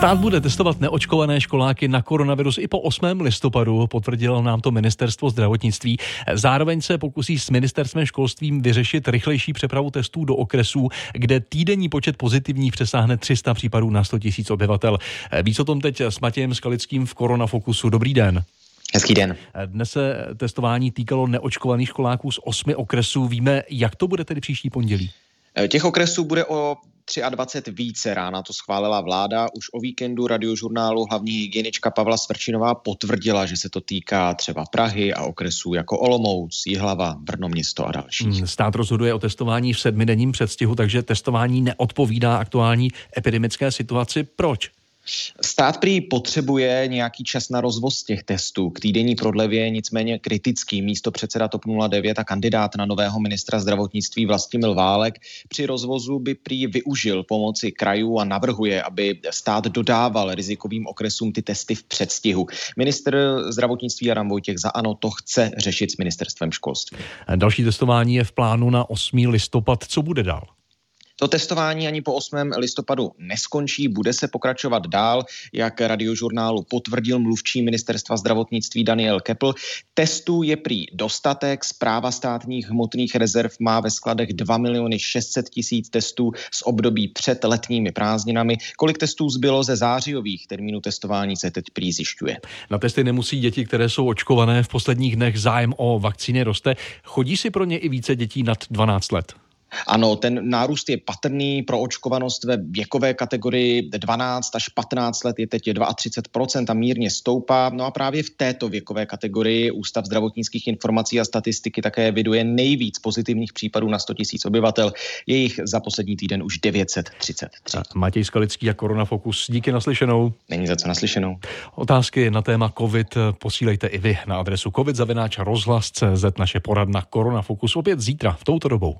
Stát bude testovat neočkované školáky na koronavirus i po 8. listopadu, potvrdilo nám to ministerstvo zdravotnictví. Zároveň se pokusí s ministerstvem školstvím vyřešit rychlejší přepravu testů do okresů, kde týdenní počet pozitivních přesáhne 300 případů na 100 000 obyvatel. Víc o tom teď s Matějem Skalickým v Koronafokusu. Dobrý den. Hezký den. Dnes se testování týkalo neočkovaných školáků z osmi okresů. Víme, jak to bude tedy příští pondělí? Těch okresů bude o 23 více rána to schválila vláda. Už o víkendu radiožurnálu hlavní hygienička Pavla Svrčinová potvrdila, že se to týká třeba Prahy a okresů jako Olomouc, Jihlava, Brno město a dalších. Hmm, stát rozhoduje o testování v sedmidenním předstihu, takže testování neodpovídá aktuální epidemické situaci. Proč? Stát prý potřebuje nějaký čas na rozvoz těch testů. K týdenní prodlevě je nicméně kritický. Místo předseda TOP 09 a kandidát na nového ministra zdravotnictví Vlastimil Válek při rozvozu by prý využil pomoci krajů a navrhuje, aby stát dodával rizikovým okresům ty testy v předstihu. Minister zdravotnictví Adam Vojtěch za ANO to chce řešit s ministerstvem školství. Další testování je v plánu na 8. listopad. Co bude dál? To testování ani po 8. listopadu neskončí, bude se pokračovat dál, jak radiožurnálu potvrdil mluvčí ministerstva zdravotnictví Daniel Kepl. Testů je prý dostatek, zpráva státních hmotných rezerv má ve skladech 2 miliony 600 tisíc testů z období před letními prázdninami. Kolik testů zbylo ze zářijových termínů testování se teď prý zjišťuje. Na testy nemusí děti, které jsou očkované v posledních dnech zájem o vakcíny roste. Chodí si pro ně i více dětí nad 12 let. Ano, ten nárůst je patrný pro očkovanost ve věkové kategorii 12 až 15 let je teď 32% a mírně stoupá. No a právě v této věkové kategorii Ústav zdravotnických informací a statistiky také viduje nejvíc pozitivních případů na 100 000 obyvatel. Je jich za poslední týden už 933. Matěj Skalický a Koronafokus. Díky naslyšenou. Není za co naslyšenou. Otázky na téma COVID posílejte i vy na adresu covid rozhlas.cz naše poradna Koronafokus opět zítra v touto dobou.